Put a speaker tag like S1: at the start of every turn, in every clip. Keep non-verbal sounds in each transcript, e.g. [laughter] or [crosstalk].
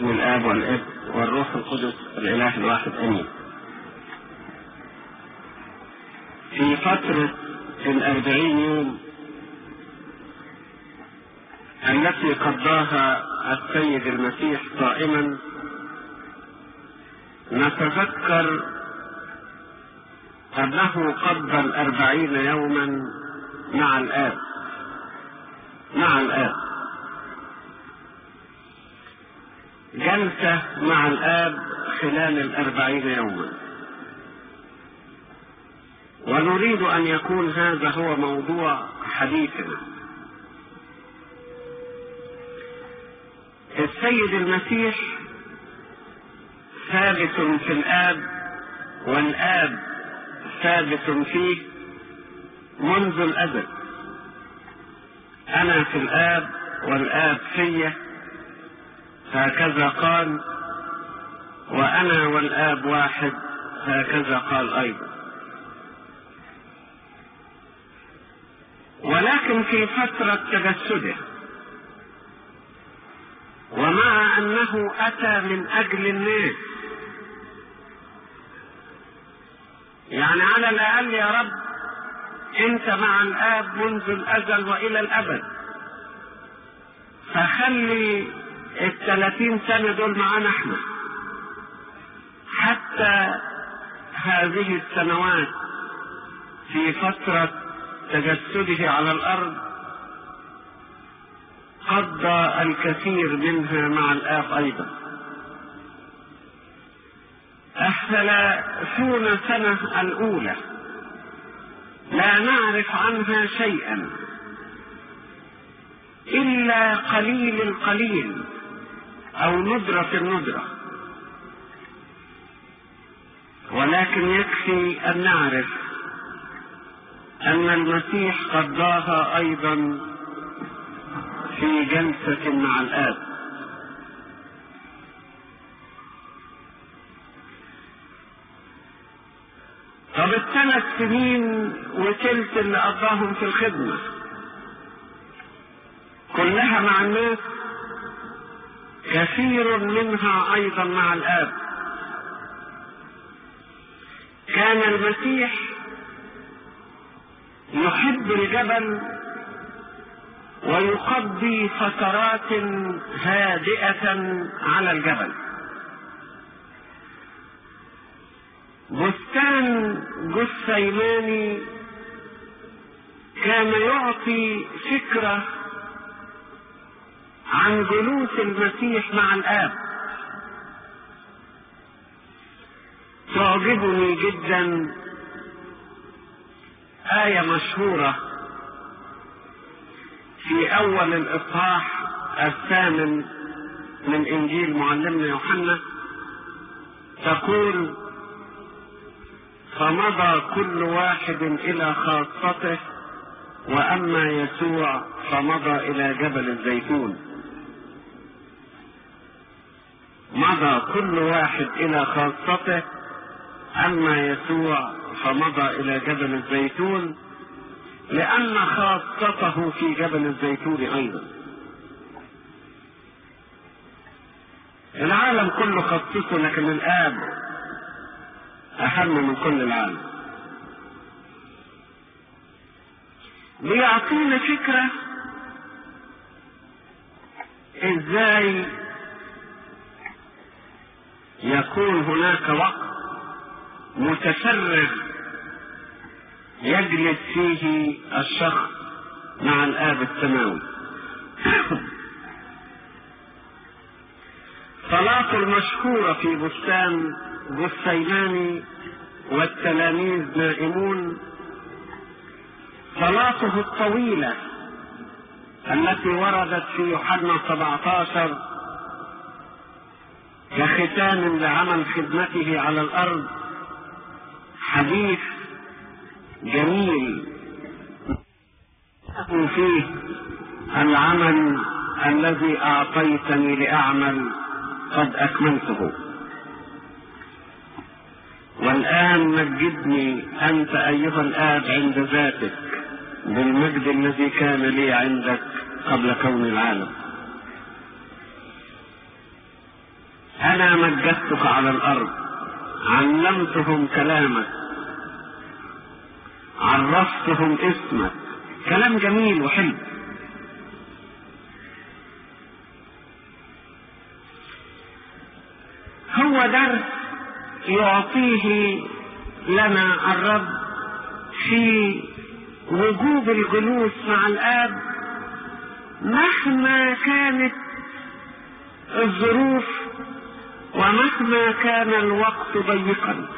S1: الآب والابن والروح القدس الإله الواحد آمين. في فترة الأربعين يوم التي قضاها السيد المسيح صائما نتذكر أنه قضى الأربعين يوما مع الآب مع الآب جلسة مع الآب خلال الأربعين يوما. ونريد أن يكون هذا هو موضوع حديثنا. السيد المسيح ثابت في الآب والآب ثابت فيه منذ الأزل. أنا في الآب والآب في هكذا قال وأنا والآب واحد هكذا قال أيضا. ولكن في فترة تجسده ومع أنه أتى من أجل الناس يعني على الأقل يا رب أنت مع الآب منذ الأزل وإلى الأبد. فخلي الثلاثين سنة دول معانا إحنا. حتى هذه السنوات في فترة تجسده على الأرض قضى الكثير منها مع الآب أيضا. الثلاثون سنة الأولى لا نعرف عنها شيئا إلا قليل القليل. أو ندرة الندرة. ولكن يكفي أن نعرف أن المسيح قضاها أيضا في جلسة مع الآب. طب الثلاث سنين وتلت اللي قضاهم في الخدمة كلها مع الناس كثير منها أيضا مع الآب. كان المسيح يحب الجبل ويقضي فترات هادئة على الجبل. بستان جثيماني كان يعطي فكرة عن جلوس المسيح مع الآب. تعجبني جدا آية مشهورة في أول الإصحاح الثامن من إنجيل معلمنا يوحنا تقول فمضى كل واحد إلى خاصته وأما يسوع فمضى إلى جبل الزيتون. مضى كل واحد إلى خاصته أما يسوع فمضى إلى جبل الزيتون لأن خاصته في جبل الزيتون أيضا. العالم كله خصصه لكن الآب أهم من كل العالم. بيعطينا فكرة إزاي يكون هناك وقت متفرغ يجلس فيه الشخص مع الآب السماوي [coughs] صلاة المشهورة في بستان جثيمان والتلاميذ نائمون. صلاته الطويلة التي وردت في يوحنا 17 كختام لعمل خدمته على الأرض. حديث جميل. فيه العمل الذي أعطيتني لأعمل قد أكملته. والآن مجدني أنت أيها الآب عند ذاتك بالمجد الذي كان لي عندك قبل كون العالم. أنا مجدتك على الأرض. علمتهم كلامك. عرفتهم اسمك. كلام جميل وحلو. هو درس يعطيه لنا الرب في وجوب الجلوس مع الآب مهما كانت الظروف ومهما كان الوقت ضيقا.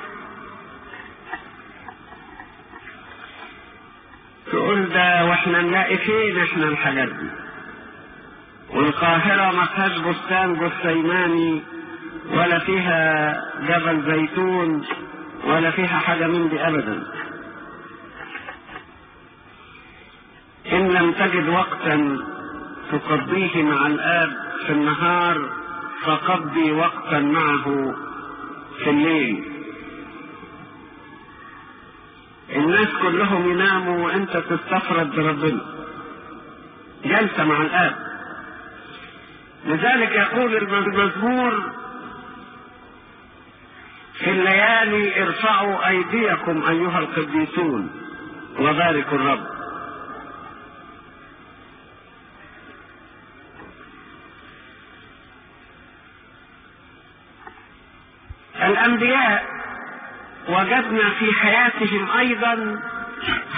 S1: تقول ده وإحنا نلاقي فين إحنا الحاجات دي. والقاهرة ما فيهاش بستان جثيماني ولا فيها جبل زيتون ولا فيها حاجة من دي أبدا. إن لم تجد وقتا تقضيه مع الآب في النهار فقضي وقتا معه في الليل. الناس كلهم يناموا وانت تستفرد بربنا جلسة مع الآب. لذلك يقول المزمور في الليالي ارفعوا أيديكم أيها القديسون. وباركوا الرب. الأنبياء وجدنا في حياتهم أيضا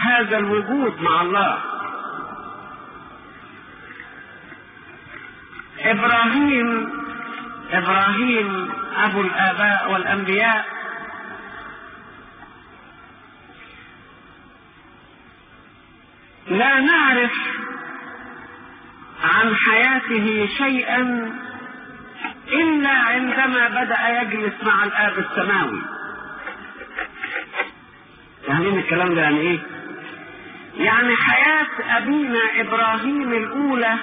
S1: هذا الوجود مع الله. إبراهيم إبراهيم أبو الآباء والأنبياء لا نعرف عن حياته شيئا إلا عندما بدأ يجلس مع الآب السماوي. فاهمين الكلام ده يعني إيه؟ يعني حياة أبينا إبراهيم الأولى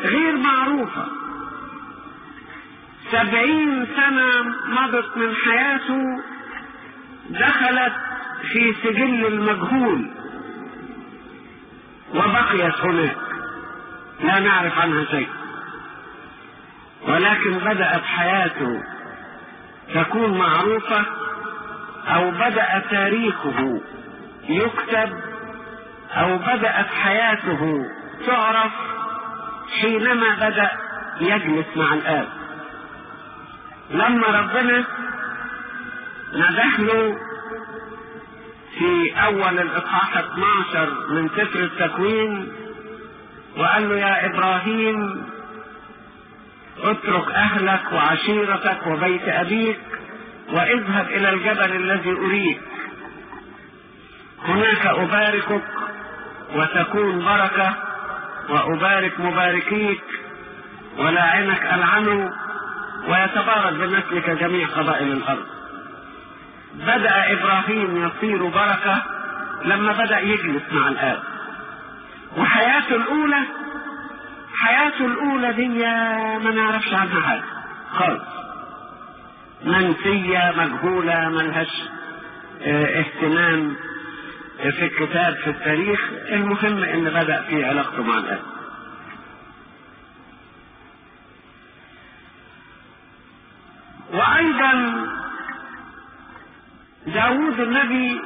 S1: غير معروفة. سبعين سنة مضت من حياته دخلت في سجل المجهول. وبقيت هناك. لا نعرف عنها شيء. ولكن بدأت حياته تكون معروفة أو بدأ تاريخه يكتب أو بدأت حياته تعرف حينما بدأ يجلس مع الآب. لما ربنا ندح له في أول الإصحاح 12 من سفر التكوين وقال له يا إبراهيم اترك أهلك وعشيرتك وبيت أبيك واذهب إلى الجبل الذي أريك. هناك أباركك وتكون بركة وأبارك مباركيك ولاعنك ألعنه ويتبارك بنسلك جميع قبائل الأرض. بدأ إبراهيم يصير بركة لما بدأ يجلس مع الآب. وحياته الأولى حياته الأولى دي ما نعرفش عنها حاجة. خالص. منسية مجهولة ملهاش آه اهتمام في الكتاب في التاريخ. المهم إن بدأ في علاقته مع الآب. وأيضا داود النبي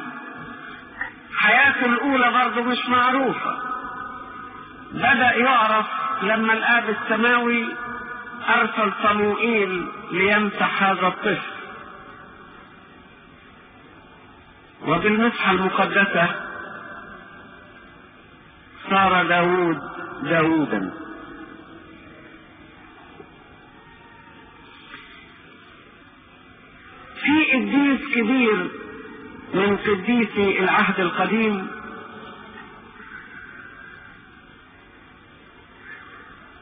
S1: حياته الأولى برضه مش معروفة. بدأ يعرف لما الآب السماوي أرسل صموئيل ليمسح هذا الطفل. وبالمسحة المقدسة صار داود داودا في قديس كبير من قديسي العهد القديم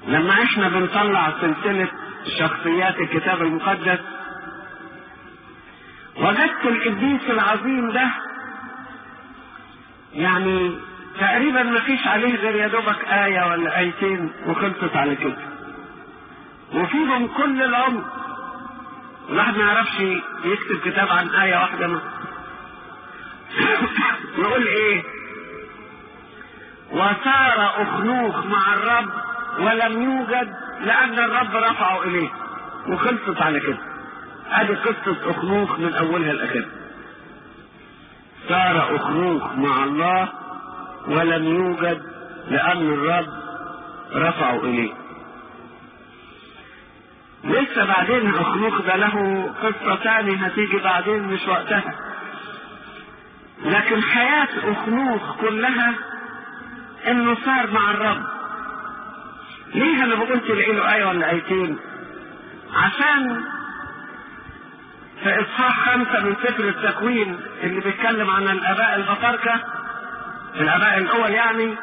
S1: لما إحنا بنطلع سلسلة شخصيات الكتاب المقدس وجدت القديس العظيم ده يعني تقريبا ما فيش عليه غير يا دوبك آية ولا آيتين وخلصت على كده. وفيهم كل العمر. الواحد ما يعرفش يكتب كتاب عن آية واحدة ما. [coughs] نقول إيه؟ وصار أخنوخ مع الرب ولم يوجد لأن الرب رفعه إليه. وخلصت على كده. أدي قصة أخنوخ من أولها لآخرها. صار أخنوخ مع الله ولم يوجد لأن الرب رفعه إليه. لسه بعدين أخنوخ ده له قصة تاني هتيجي بعدين مش وقتها. لكن حياة أخنوخ كلها إنه صار مع الرب. ليه أنا بقول تلاقي له إيه ولا ايتين عشان في إصحاح خمسة من سفر التكوين اللي بيتكلم عن الأباء البطاركة الأباء الأول يعني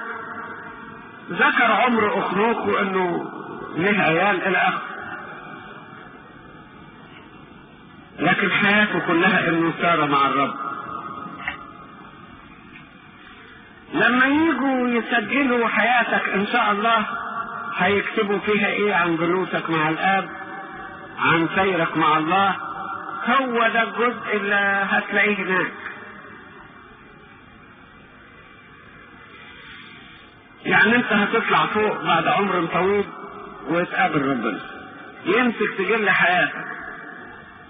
S1: ذكر عمر اخنوخ وانه له عيال إلى آخره. لكن حياته كلها إنه سار مع الرب. لما يجوا يسجلوا حياتك إن شاء الله هيكتبوا فيها إيه عن جلوسك مع الآب؟ عن سيرك مع الله؟ هو ده الجزء اللي هتلاقيه هناك. يعني أنت هتطلع فوق بعد عمر طويل وتقابل ربنا. يمسك تجل حياتك.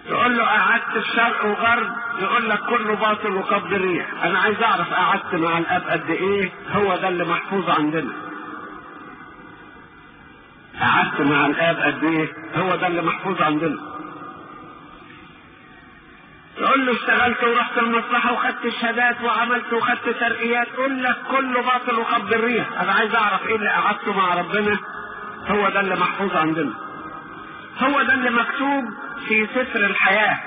S1: تقول له قعدت في شرق وغرب يقول لك كله باطل وقبض ريح. أنا عايز أعرف قعدت مع الأب قد إيه؟ هو ده اللي محفوظ عندنا. قعدت مع الآب قد إيه هو ده اللي محفوظ عندنا. تقول له اشتغلت ورحت المصلحة وخدت شهادات وعملت وخدت ترقيات يقول لك كله باطل وقبض الريح أنا عايز أعرف إيه اللي قعدته مع ربنا؟ هو ده اللي محفوظ عندنا. هو ده اللي مكتوب في سفر الحياة.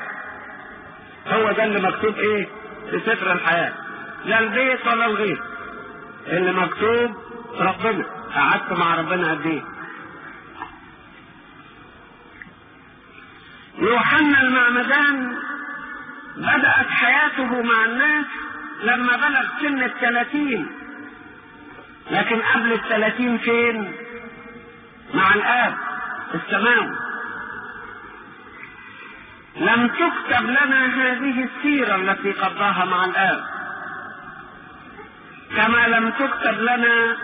S1: هو ده اللي مكتوب إيه؟ في سفر الحياة. لا البيت ولا الغير اللي مكتوب ربنا. قعدت مع ربنا قد إيه؟ يوحنا المعمدان بدأت حياته مع الناس لما بلغ سن الثلاثين. لكن قبل الثلاثين فين؟ مع الآب السماوي لم تكتب لنا هذه السيرة التي قضاها مع الآب. كما لم تكتب لنا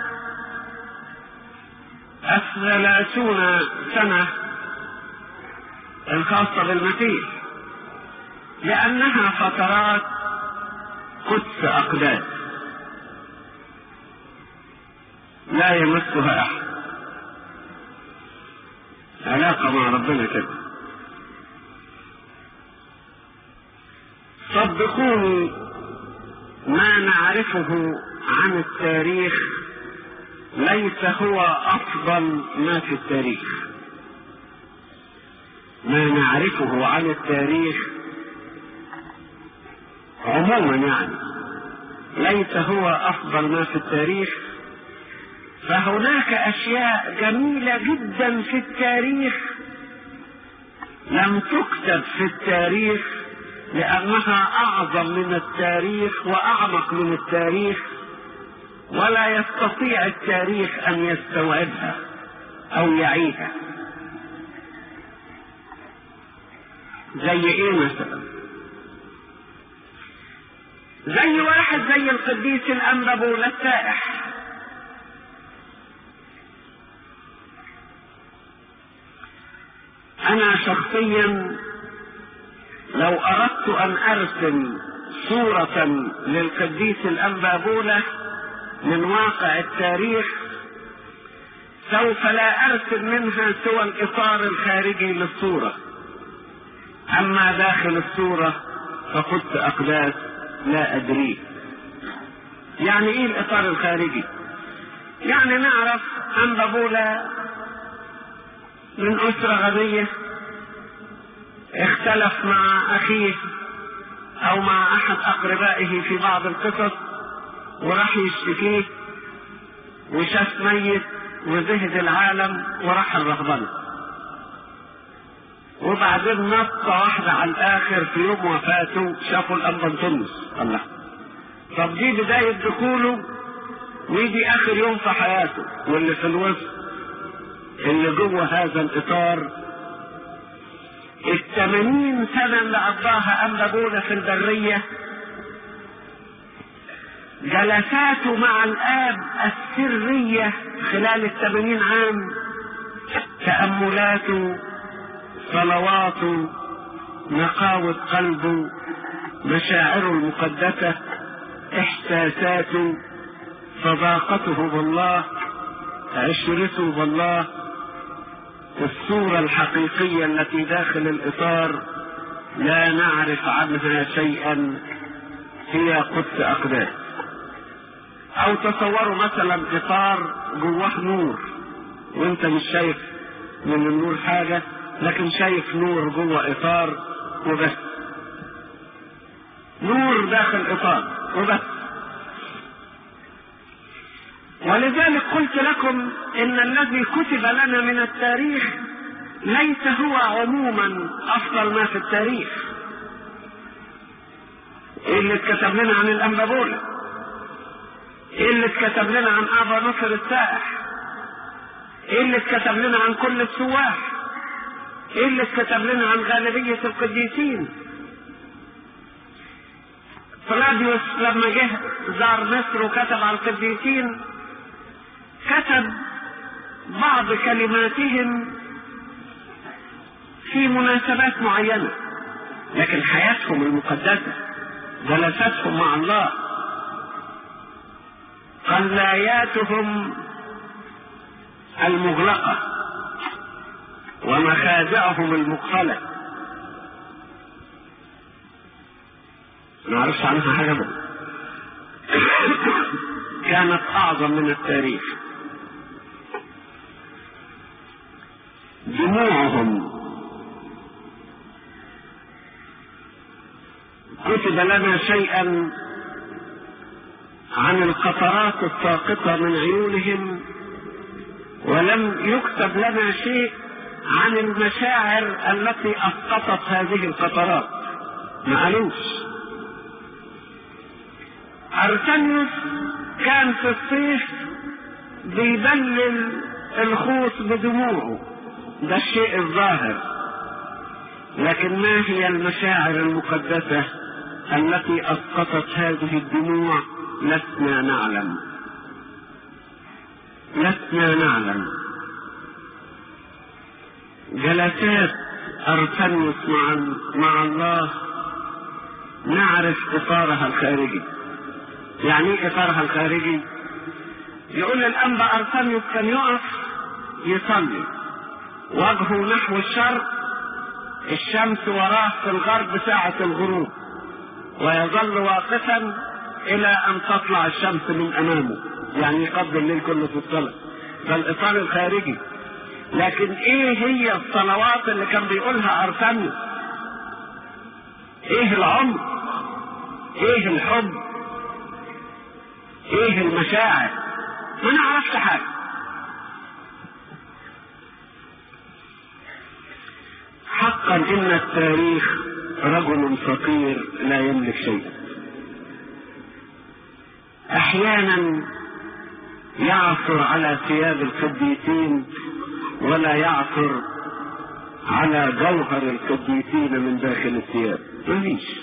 S1: الثلاثون سنة. الخاصة بالمسيح. لأنها فترات قدس أقداس لا يمسها أحد. علاقة مع ربنا كده. صدقوني ما نعرفه عن التاريخ. ليس هو أفضل ما في التاريخ. ما نعرفه عن التاريخ عموما يعني. ليس هو أفضل ما في التاريخ فهناك أشياء جميلة جدا في التاريخ لم تكتب في التاريخ لأنها أعظم من التاريخ وأعمق من التاريخ ولا يستطيع التاريخ أن يستوعبها أو يعيها زي إيه مثلا؟ زي واحد زي القديس الأنبابول السائح أنا شخصيا لو أردت أن أرسم صورة للقديس الأنبابولة من واقع التاريخ سوف لا أرسم منها سوى الإطار الخارجي للصورة أما داخل الصورة فقدت أقداس لا أدريه يعني إيه الإطار الخارجي؟ يعني نعرف أنبابولة من أسرة غنية اختلف مع أخيه أو مع أحد أقربائه في بعض القصص وراح يشتكيه وشاف ميت وزهد العالم وراح الرهبنة وبعدين نطة واحدة على الآخر في يوم وفاته شافوا الأنبنطونس الله. طب دي بداية دخوله ويجي آخر يوم في حياته. واللي في الوسط اللي جوه هذا الإطار الثمانين سنة اللي قضاها أنبابولة في البرية جلساته مع الآب السرية خلال الثمانين عام تأملاته صلواته نقاوة قلبه مشاعره المقدسة إحساساته صداقته بالله عشرته بالله الصورة الحقيقية التي داخل الإطار لا نعرف عنها شيئا هي قدس أقداس أو تصوروا مثلا إطار جواه نور وأنت مش شايف من النور حاجة لكن شايف نور جوه إطار وبس. نور داخل إطار وبس. ولذلك قلت لكم إن الذي كتب لنا من التاريخ ليس هو عموما أفضل ما في التاريخ. إيه اللي اتكتب لنا عن الانبابولة إيه اللي اتكتب لنا عن آبا نصر السائح؟ إيه اللي اتكتب لنا عن كل السواح؟ إيه اللي اتكتب لنا عن غالبية القديسين. فلاديوس لما جه زار مصر وكتب عن القديسين كتب بعض كلماتهم في مناسبات معينة لكن حياتهم المقدسة جلساتهم مع الله. قلاياتهم المغلقة. ومخادعهم المقفلة ما نعرفش عنها حاجة بقى. [coughs] كانت أعظم من التاريخ. دموعهم كتب لنا شيئا عن القطرات الساقطة من عيونهم ولم يكتب لنا شيء عن المشاعر التي أسقطت هذه القطرات ما قالوش ارسنيوس كان في الصيف بيبلل الخوص بدموعه. ده الشيء الظاهر. لكن ما هي المشاعر المقدسة التي أسقطت هذه الدموع؟ لسنا نعلم. لسنا نعلم. جلسات ارسنيوس مع مع الله. نعرف إطارها الخارجي. يعني إيه إطارها الخارجي؟ يقول الأنبا ارسنيوس كان يقف يصلي. وجهه نحو الشرق الشمس وراه في الغرب ساعة الغروب. ويظل واقفا إلى أن تطلع الشمس من أمامه. يعني يقضي الليل كله في الصلاة ده الاطار الخارجي لكن إيه هي الصلوات اللي كان بيقولها ارسنيوس إيه العمر؟ إيه الحب؟ إيه المشاعر؟ ما نعرفش حاجة. حقا إن التاريخ رجل فقير لا يملك شيئا أحيانا يعثر على ثياب القديسين ولا يعثر على جوهر القديسين من داخل الثياب. مفيش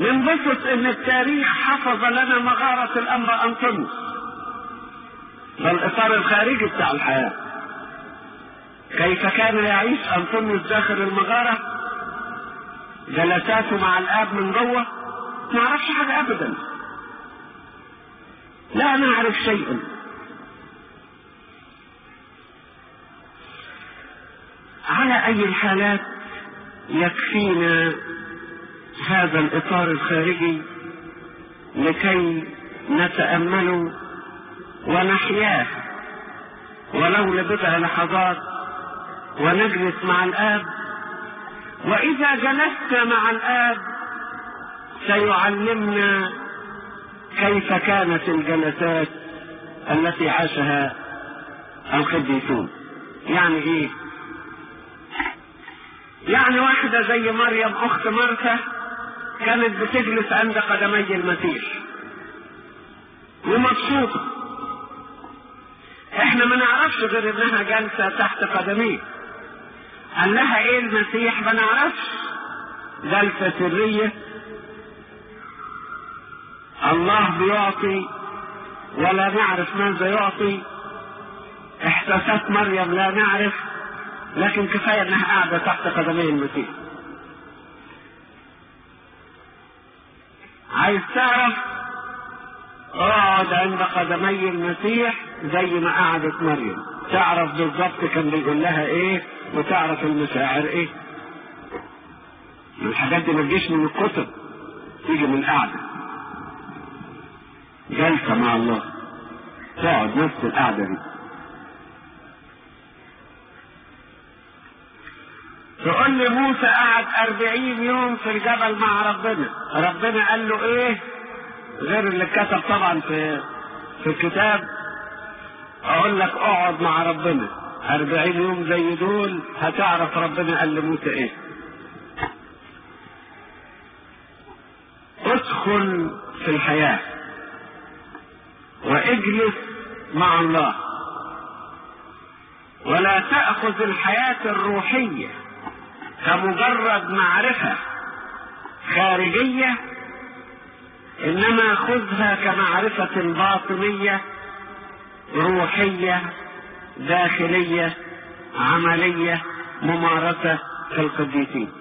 S1: ننبسط إن التاريخ حفظ لنا مغارة الانبا انطونيوس ده الاطار الخارجي بتاع الحياة. كيف كان يعيش انطونيوس داخل المغارة؟ جلساته مع الآب من جوه ما نعرفش حاجة ابدا. لا نعرف شيئا. على أي الحالات يكفينا هذا الإطار الخارجي لكي نتامله ونحياه ولو لبضع لحظات ونجلس مع الآب. وإذا جلسنا مع الآب سيعلمنا كيف كانت الجلسات التي عاشها القديسون يعني إيه؟ يعني واحدة زي مريم أخت مرثا كانت بتجلس عند قدمي المسيح. ومبسوطة. إحنا ما نعرفش غير إنها جالسة تحت قدميه قال لها إيه المسيح؟ ما نعرفش. جلسة سرية. الله بيعطي ولا نعرف ماذا يعطي. احساسات مريم لا نعرف. لكن كفاية إنها قاعدة تحت قدمي المسيح. عايز تعرف اقعد عند قدمي المسيح زي ما قعدت مريم. تعرف بالظبط كان بيقول لها إيه وتعرف المشاعر إيه. الحاجات دي ما تجيش من الكتب تيجي من القعدة. جلسه مع الله. تقعد نفس القعدة دي. تقول لي موسى قعد أربعين يوم في الجبل مع ربنا. ربنا قال له إيه؟ غير اللي كتب طبعا في في الكتاب. أقول لك اقعد مع ربنا. أربعين يوم زي دول هتعرف ربنا قال لموسى إيه. ادخل في الحياة واجلس مع الله. ولا تأخذ الحياة الروحية. كمجرد معرفة خارجية إنما خذها كمعرفة باطنية روحية داخلية عملية ممارسة في القديسين.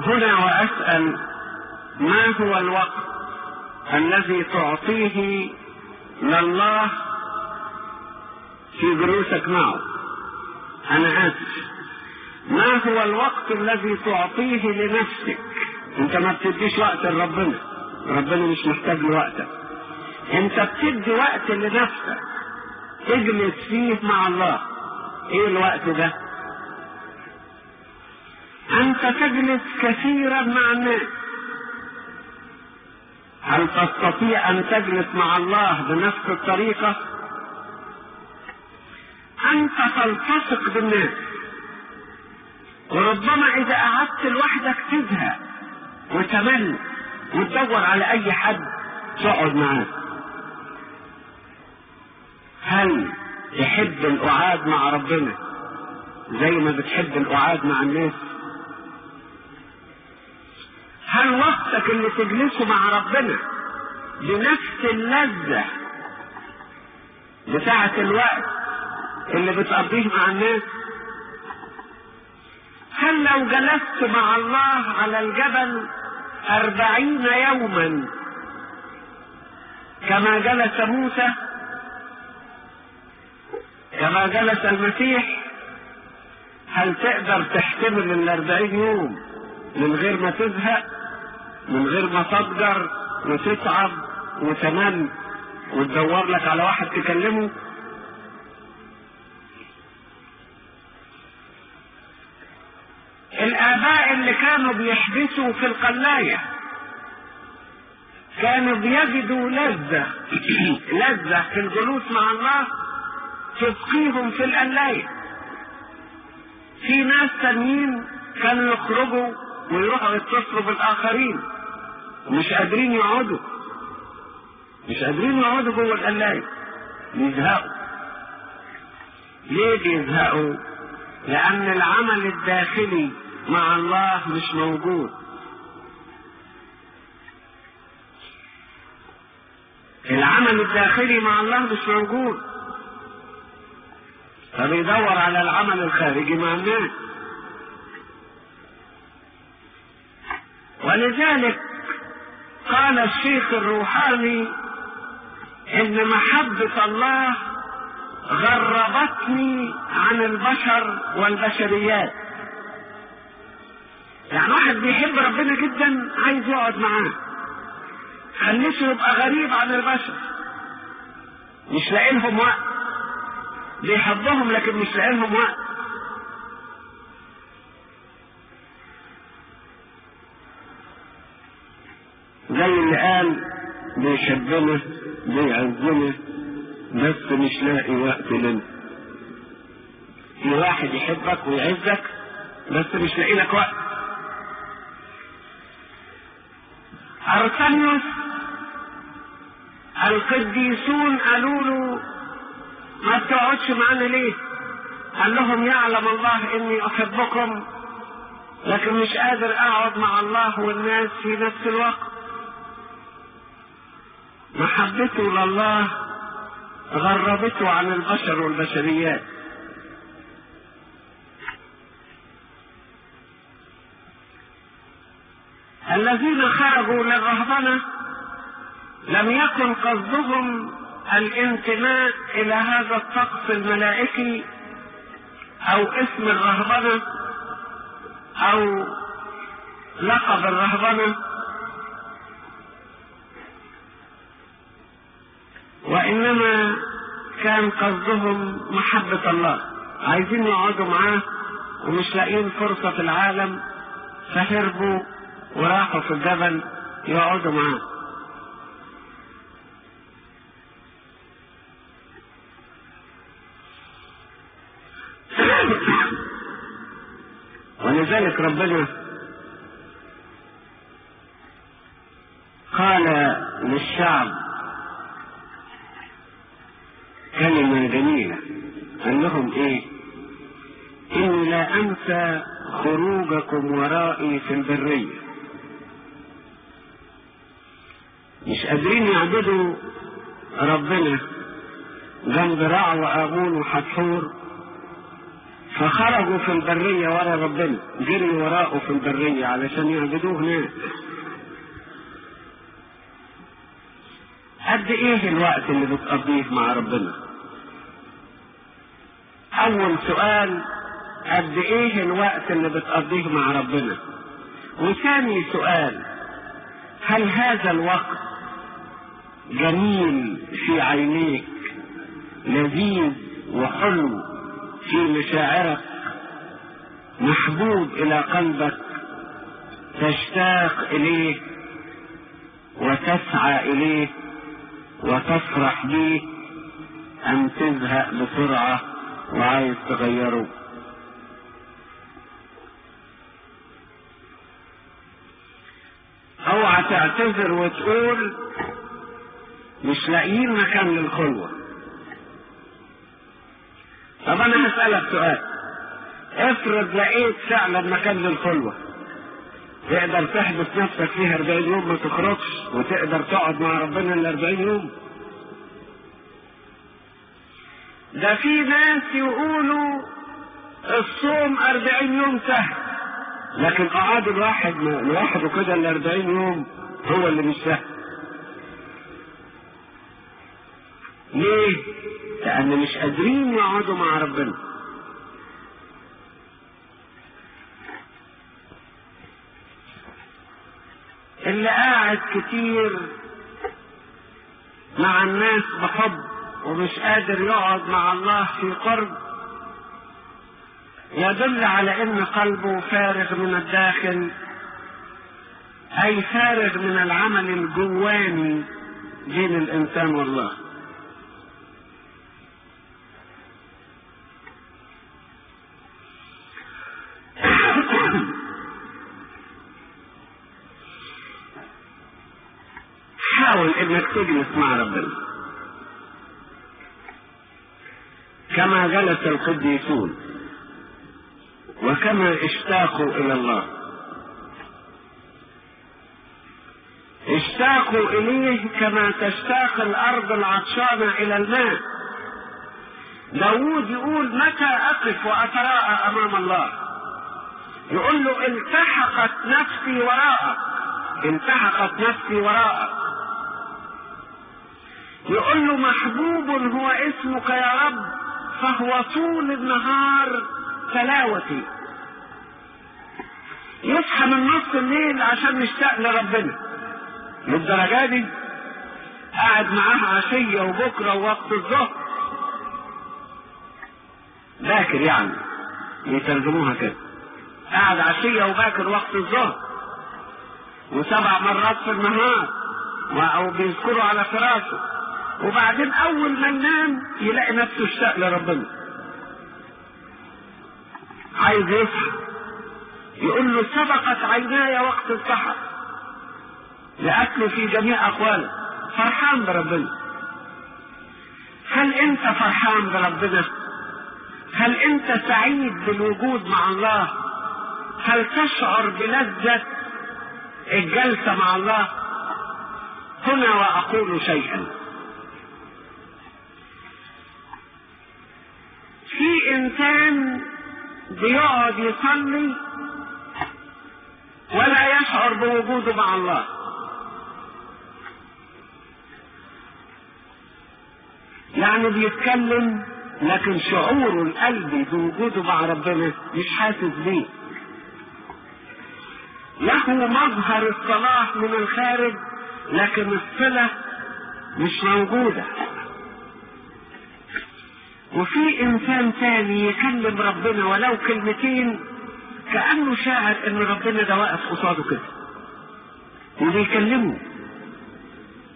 S1: هنا وأسأل ما هو الوقت الذي تعطيه لله في جلوسك معه. أنا آسف ما هو الوقت الذي تعطيه لنفسك؟ أنت ما بتديش وقت لربنا. ربنا مش محتاج لوقتك. أنت بتدي وقت لنفسك. تجلس فيه مع الله. إيه الوقت ده؟ أنت تجلس كثيرا مع الناس. هل تستطيع أن تجلس مع الله بنفس الطريقة؟ أنت تلتصق بالناس. وربما إذا قعدت لوحدك تزهق وتمل وتدور على أي حد تقعد معاه. هل تحب القعاد مع ربنا زي ما بتحب القعاد مع الناس؟ هل وقتك اللي تجلسه مع ربنا بنفس اللذة بتاعة الوقت اللي بتقضيه مع الناس؟ هل لو جلست مع الله على الجبل أربعين يوما كما جلس موسى كما جلس المسيح هل تقدر تحتمل الأربعين يوم من غير ما تزهق؟ من غير ما تضجر وتتعب وتمل وتدور لك على واحد تكلمه. الآباء اللي كانوا بيحبسوا في القلاية كانوا بيجدوا لذة [clears throat] لذة في الجلوس مع الله تسقيهم في القلاية. في ناس تانيين كانوا يخرجوا ويروحوا يتصلوا بالآخرين. ومش قادرين يقعدوا. مش قادرين يقعدوا جوه القلاية يزهقوا ليه بيزهقوا؟ لأن العمل الداخلي مع الله مش موجود. العمل الداخلي مع الله مش موجود. فبيدور على العمل الخارجي مع الناس. ولذلك قال الشيخ الروحاني إن محبة الله غربتني عن البشر والبشريات. يعني واحد بيحب ربنا جدا عايز يقعد معاه. خليته يبقى غريب عن البشر. مش لاقي لهم وقت. بيحبهم لكن مش لاقي لهم وقت. زي اللي قال بيحبنا بيعزنا بس مش لاقي وقت لنا في واحد يحبك ويعزك بس مش لاقي لك وقت. أرسنيوس القديسون قالوا له ما بتقعدش معانا ليه؟ قال لهم يعلم الله إني أحبكم لكن مش قادر أقعد مع الله والناس في نفس الوقت. محبته لله غربته عن البشر والبشريات. الذين خرجوا للرهبنة لم يكن قصدهم الانتماء إلى هذا الطقس الملائكي أو اسم الرهبنة أو لقب الرهبنة. وإنما كان قصدهم محبة الله. عايزين يقعدوا معاه ومش لاقيين فرصة في العالم فهربوا وراحوا في الجبل يقعدوا معاه. ولذلك ربنا قال للشعب كلمة جميلة قال لهم إيه؟ إني لا أنسى خروجكم ورائي في البرية. مش قادرين يعبدوا ربنا. جنب رع وآغون وحتحور. فخرجوا في البرية ورا ربنا. جريوا وراءه في البرية علشان يعبدوه هناك. قد إيه الوقت اللي بتقضيه مع ربنا؟ اول سؤال قد إيه الوقت اللي بتقضيه مع ربنا؟ وثاني سؤال هل هذا الوقت جميل في عينيك لذيذ وحلو في مشاعرك محبوب إلى قلبك تشتاق إليه وتسعى إليه وتفرح بيه أم تزهق بسرعة؟ وعايز تغيره اوعى تعتذر وتقول مش لاقيين مكان للخلوة. طب أنا هسألك سؤال. افرض لقيت فعلا مكان للخلوة. تقدر تحبس نفسك فيها 40 يوم ما تخرجش وتقدر تقعد مع ربنا ال 40 يوم. ده في ناس يقولوا الصوم 40 يوم سهل لكن قعاد الواحد لوحده كده ال 40 يوم هو اللي مش سهل ليه؟ لأن مش قادرين يقعدوا مع ربنا اللي قاعد كتير مع الناس بحب ومش قادر يقعد مع الله في قرب يدل على إن قلبه فارغ من الداخل أي فارغ من العمل الجواني بين الإنسان والله. [coughs] حاول إنك تجلس مع ربنا. كما جلس القديسون وكما اشتاقوا إلى الله. اشتاقوا إليه كما تشتاق الأرض العطشانة إلى الماء. داوود يقول متى أقف وأتراءى أمام الله؟ يقول له التحقت نفسي وراءك التحقت نفسي وراءك يقول له محبوب هو اسمك يا رب. فهو طول النهار تلاوتي. يصحى من نص الليل عشان يشتاق لربنا. للدرجة دي؟ قاعد معاه عشية وبكرة ووقت الظهر. باكر يعني يترجموها كده. قاعد عشية وباكر وقت الظهر. وسبع مرات في النهار أو بيذكروا على فراشه. وبعدين أول ما ينام يلاقي نفسه اشتاق لربنا عايز يصحى يقول له سبقت عيناي وقت السحر لأكله في جميع أقواله فرحان بربنا هل أنت فرحان بربنا؟ هل أنت سعيد بالوجود مع الله؟ هل تشعر بلذة الجلسة مع الله؟ هنا وأقول شيئا بيقعد يصلي ولا يشعر بوجوده مع الله. يعني بيتكلم لكن شعوره القلبي بوجوده مع ربنا مش حاسس بيه. له مظهر الصلاح من الخارج لكن الصلة مش موجودة. وفي إنسان تاني يكلم ربنا ولو كلمتين كأنه شاعر إن ربنا ده واقف قصاده كده. وبيكلمه.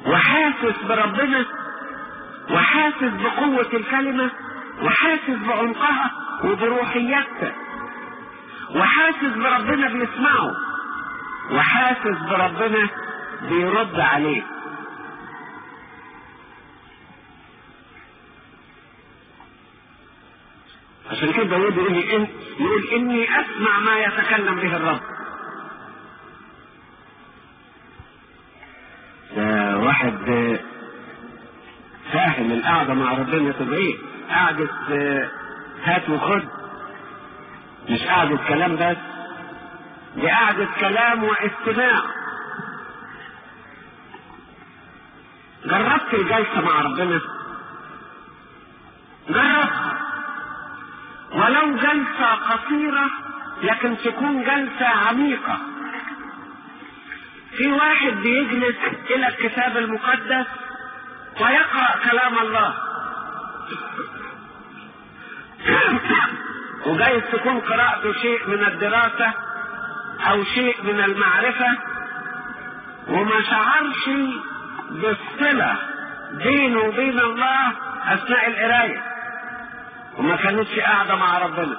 S1: وحاسس بربنا وحاسس بقوة الكلمة وحاسس بعمقها وبروحيتها وحاسس بربنا بيسمعه. وحاسس بربنا بيرد عليه. عشان كده داود يقول إن يقول إني أسمع ما يتكلم به الرب. ده واحد فاهم القعدة مع ربنا تبقى إيه قعدة هات وخد. مش قعدة كلام بس. دي قعدة كلام واستماع. جربت الجلسة مع ربنا؟ ولو جلسة قصيرة لكن تكون جلسة عميقة. في واحد بيجلس إلى الكتاب المقدس ويقرأ كلام الله. [coughs] وجايز تكون قراءته شيء من الدراسة أو شيء من المعرفة. وما شعرش بالصلة بينه وبين الله أثناء القراية. وما كانتش قاعدة مع ربنا.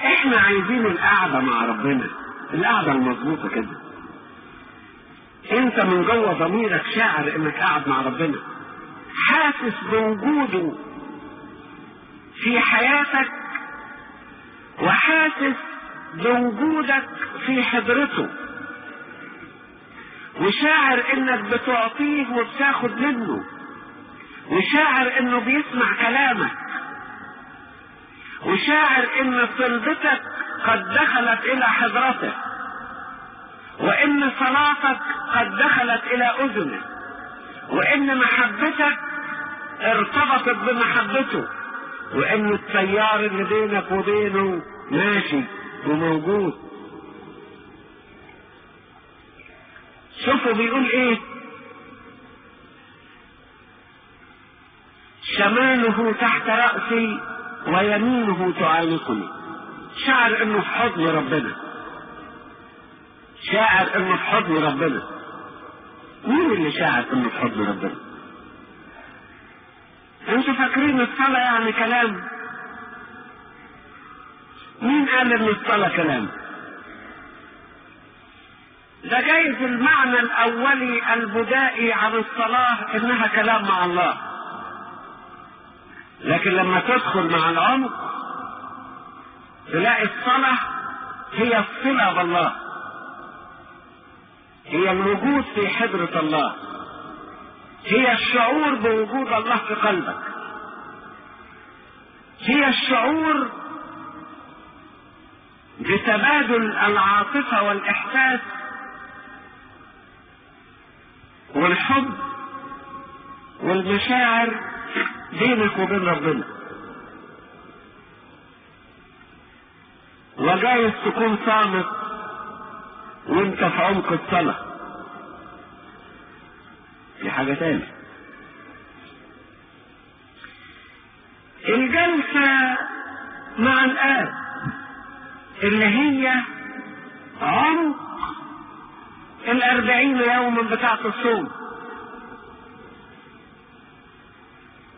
S1: إحنا عايزين القعدة مع ربنا. القعدة المظبوطة كده. أنت من جوه ضميرك شاعر إنك قاعد مع ربنا. حاسس بوجوده في حياتك وحاسس بوجودك في حضرته. وشاعر إنك بتعطيه وبتاخد منه. وشاعر إنه بيسمع كلامك. وشاعر إن صلبتك قد دخلت إلى حضرته وإن صلاتك قد دخلت إلى اذنه وإن محبتك ارتبطت بمحبته. وإن التيار اللي بينك وبينه ماشي وموجود. شوفوا بيقول إيه؟ شماله تحت رأسي ويمينه تعانقني. شعر إنه في حضن ربنا. شاعر إنه في حضن ربنا. مين اللي شاعر إنه في حضن ربنا؟ أنتوا فاكرين الصلاة يعني كلام؟ مين قال إن الصلاة كلام؟ ده جايز المعنى الأولي البدائي عن الصلاة إنها كلام مع الله. لكن لما تدخل مع العمق تلاقي الصلاة هي الصلة بالله. هي الوجود في حضرة الله. هي الشعور بوجود الله في قلبك. هي الشعور بتبادل العاطفة والإحساس والحب والمشاعر بينك وبين ربنا وجايز تكون صامت وانت في عمق الصلاة. دي حاجة تانية الجلسة مع الآب اللي هي عمق الأربعين يوما بتاعة الصوم.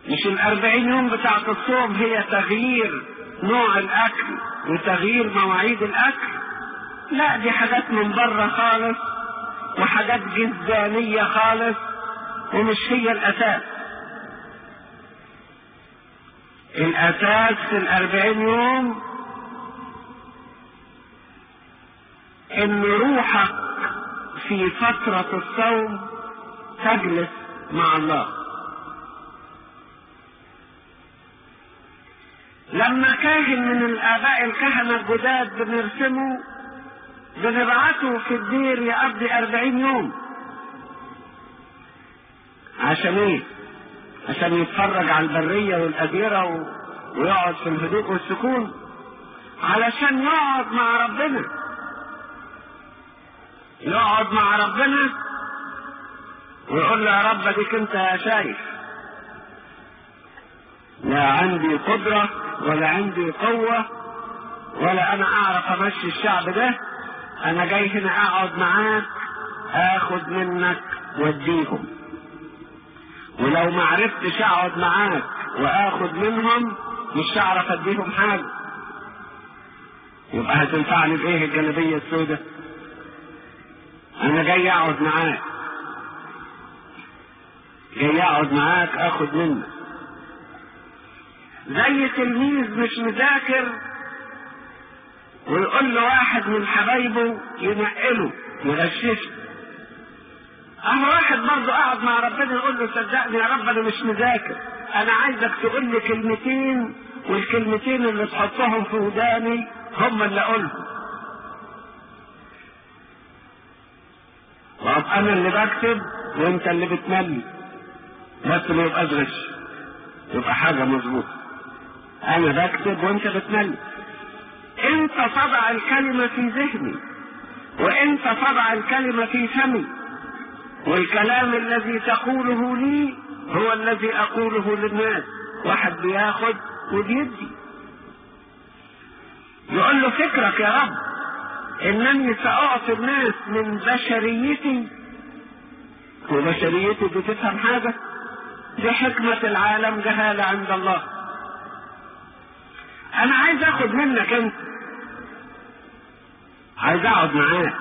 S1: مش الأربعين يوم بتاعة الصوم هي تغيير نوع الأكل وتغيير مواعيد الأكل. لا دي حاجات من بره خالص وحاجات جزدانية خالص ومش هي الأساس. الأساس في الأربعين يوم إن روحك في فترة الصوم تجلس مع الله. لما كاهن من الآباء الكهنة الجداد بنرسمه بنبعته في الدير يقضي أربعين يوم. عشان إيه؟ عشان يتفرج على البرية والأديرة و... ويقعد في الهدوء والسكون. علشان يقعد مع ربنا. يقعد مع ربنا ويقول له يا رب أديك أنت شايف. لا عندي قدرة ولا عندي قوة ولا أنا أعرف أمشي الشعب ده. أنا جاي هنا أقعد معاك اخد منك واديهم ولو ما عرفتش أقعد معاك واخد منهم مش هعرف أديهم حاجة. يبقى هتنفعني بإيه الجلابية السوداء؟ أنا جاي أقعد معاك. جاي أقعد معاك اخد منك. زي تلميذ مش مذاكر ويقول له واحد من حبايبه ينقله يغششه. أهو واحد برضه قاعد مع ربنا يقول له صدقني يا رب أنا مش مذاكر. أنا عايزك تقول لي كلمتين والكلمتين اللي تحطهم في وداني هم اللي أقولهم. طب أنا اللي بكتب وأنت اللي بتملي. بس ما يبقاش غش. يبقى حاجة مظبوطة. أنا بكتب وأنت بتملي. إنت تضع الكلمة في ذهني وإنت تضع الكلمة في فمي. والكلام الذي تقوله لي هو الذي أقوله للناس. واحد بياخد وبيدي. يقول له فكرك يا رب إنني سأعطي الناس من بشريتي. وبشريتي دي تفهم حاجة؟ دي حكمة العالم جهالة عند الله. أنا عايز آخد منك أنت. عايز أقعد معاك.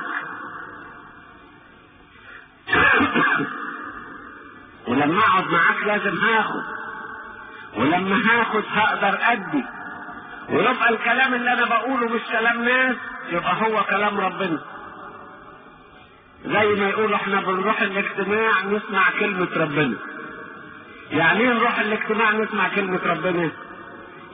S1: [coughs] ولما أقعد معاك لازم هاخد. ولما هاخد هقدر أدي. ويبقى الكلام اللي أنا بقوله مش كلام ناس يبقى هو كلام ربنا. زي ما يقولوا إحنا بنروح الاجتماع نسمع كلمة ربنا. يعني إيه نروح الاجتماع نسمع كلمة ربنا؟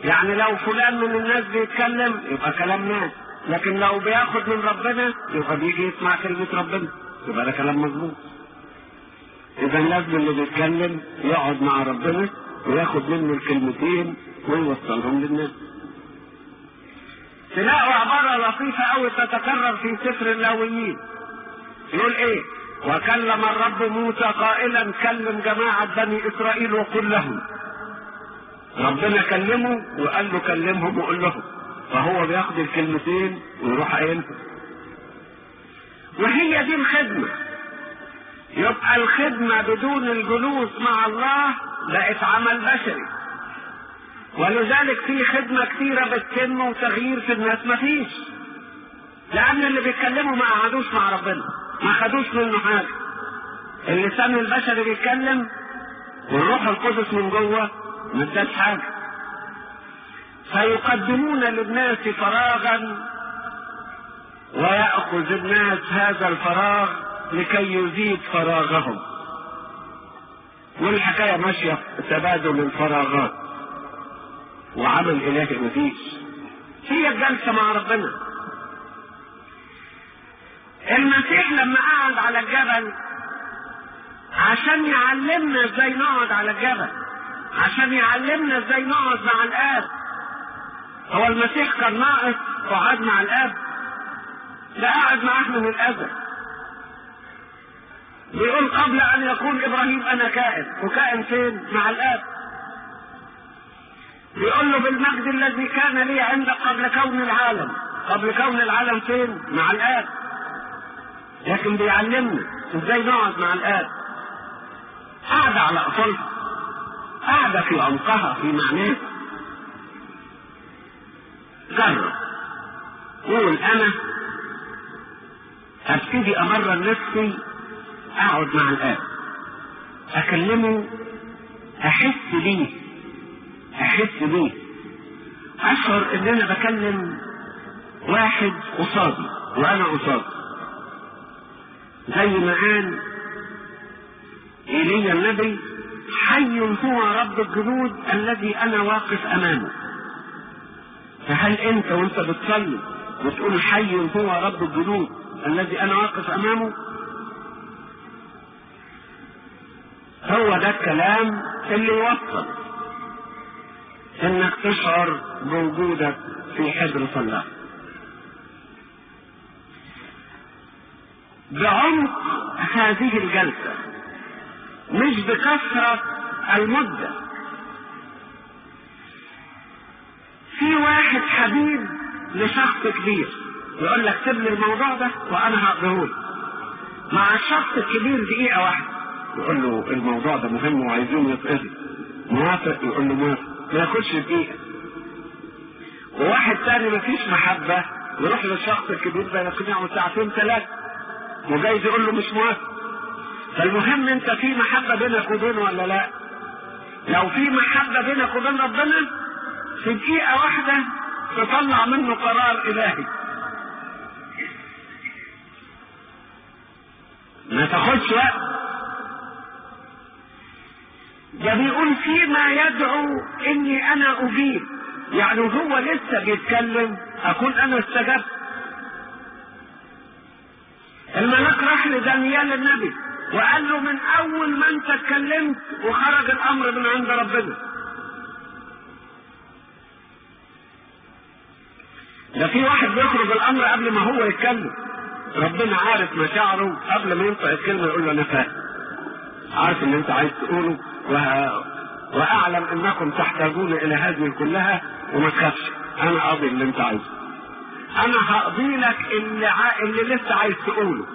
S1: يعني لو فلان من الناس بيتكلم يبقى كلام ناس لكن لو بياخد من ربنا يبقى بيجي يسمع كلمة ربنا يبقى ده كلام مظبوط. اذا لازم اللي بيتكلم يقعد مع ربنا وياخد منه الكلمتين ويوصلهم للناس تلاقوا عبارة لطيفة أوي تتكرر في سفر اللاويين. يقول إيه؟ وكلم الرب موسى قائلا كلم جماعة بني إسرائيل وقل لهم ربنا كلمه وقال له كلمهم وقول لهم فهو بياخد الكلمتين ويروح قايلهم وهي دي الخدمة. يبقى الخدمة بدون الجلوس مع الله بقت عمل بشري. ولذلك في خدمة كثيرة بتتم وتغيير في الناس مفيش. لأن اللي بيتكلموا ما قعدوش مع ربنا ما خدوش منه حاجة. اللسان البشري بيتكلم والروح القدس من جوه ما اداش حاجة فيقدمون للناس فراغا ويأخذ الناس هذا الفراغ لكي يزيد فراغهم. والحكاية ماشية تبادل الفراغات. وعمل إلهي مفيش. هي الجلسة مع ربنا. المسيح لما قعد على الجبل عشان يعلمنا إزاي نقعد على الجبل. عشان يعلمنا إزاي نقعد مع الآب. هو المسيح كان ناقص وقعد مع الآب. ده قعد معاه من الأزل. بيقول قبل أن يكون إبراهيم أنا كائن وكائن فين؟ مع الآب. بيقول له بالمجد الذي كان لي عندك قبل كون العالم. قبل كون العالم فين؟ مع الآب. لكن بيعلمنا إزاي نقعد مع الآب. قاعدة على اصولها قاعدة في عمقها في معناها جرب. قول أنا أبتدي امرن نفسي أقعد مع الاب أكلمه أحس بيه أحس بيه. أشعر إن أنا بكلم واحد قصادي وأنا قصادي. زي ما قال إيليا النبي حي هو رب الجنود الذي أنا واقف أمامه. فهل أنت وأنت بتصلي وتقول حي هو رب الجنود الذي أنا واقف أمامه؟ هو ده الكلام اللي يوصل إنك تشعر بوجودك في حضرة الله بعمق هذه الجلسة مش بكثرة المدة. في واحد حبيب لشخص كبير يقول لك سيب لي الموضوع ده وأنا هقضيه مع الشخص الكبير دقيقة واحدة يقول له الموضوع ده مهم وعايزين يتقضي. موافق؟ يقول له موافق. ما ياخدش دقيقة. وواحد تاني مفيش محبة يروح للشخص الكبير ده يقنعه ساعتين ثلاثة وجايز يقول له مش موافق. فالمهم انت في محبة بينك وبينه ولا لا؟ لو في محبة بينك وبين ربنا في دقيقة واحدة تطلع منه قرار إلهي. ما تاخدش وقت. ده بيقول فيما يدعو إني أنا أجيب. يعني هو لسه بيتكلم اكون أنا استجبت. الملاك راح لدانيال النبي. وقال له من أول ما أنت اتكلمت وخرج الأمر من عند ربنا. ده في واحد بيخرج الأمر قبل ما هو يتكلم. ربنا عارف مشاعره قبل ما ينطق الكلمة يقول له أنا فاهم. عارف اللي أنت عايز تقوله. وه... وأعلم أنكم تحتاجون إلى هذه كلها وما تخافش. أنا اقضي اللي أنت عايزه. أنا هقضي لك اللي, ع... اللي لسه عايز تقوله.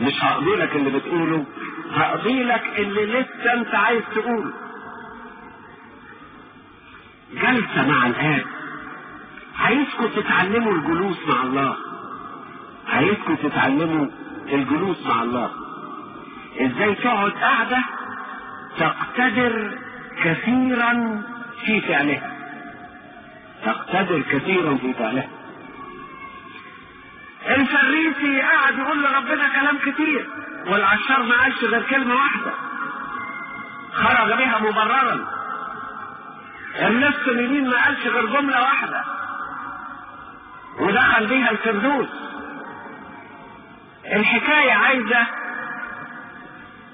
S1: مش هقضي لك اللي بتقوله هقضي لك اللي لسه انت عايز تقوله. جلسة مع الآب. عايزكم تتعلموا الجلوس مع الله. عايزكم تتعلموا الجلوس مع الله. إزاي تقعد قاعدة تقتدر كثيرا في فعلها. تقتدر كثيرا في فعلها. الفريسي قاعد يقول لربنا كلام كتير والعشار ما قالش غير كلمة واحدة. خرج بها مبررا. النص اليمين ما قالش غير جملة واحدة. ودخل بيها الفردوس. الحكاية عايزة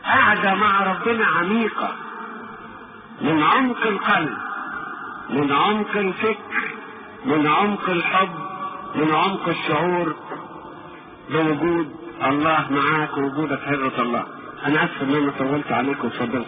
S1: قاعدة مع ربنا عميقة. من عمق القلب من عمق الفكر من عمق الحب من عمق الشعور. بوجود الله معاك ووجودك حرة الله. أنا اسف ان أنا طولت عليكم اتفضل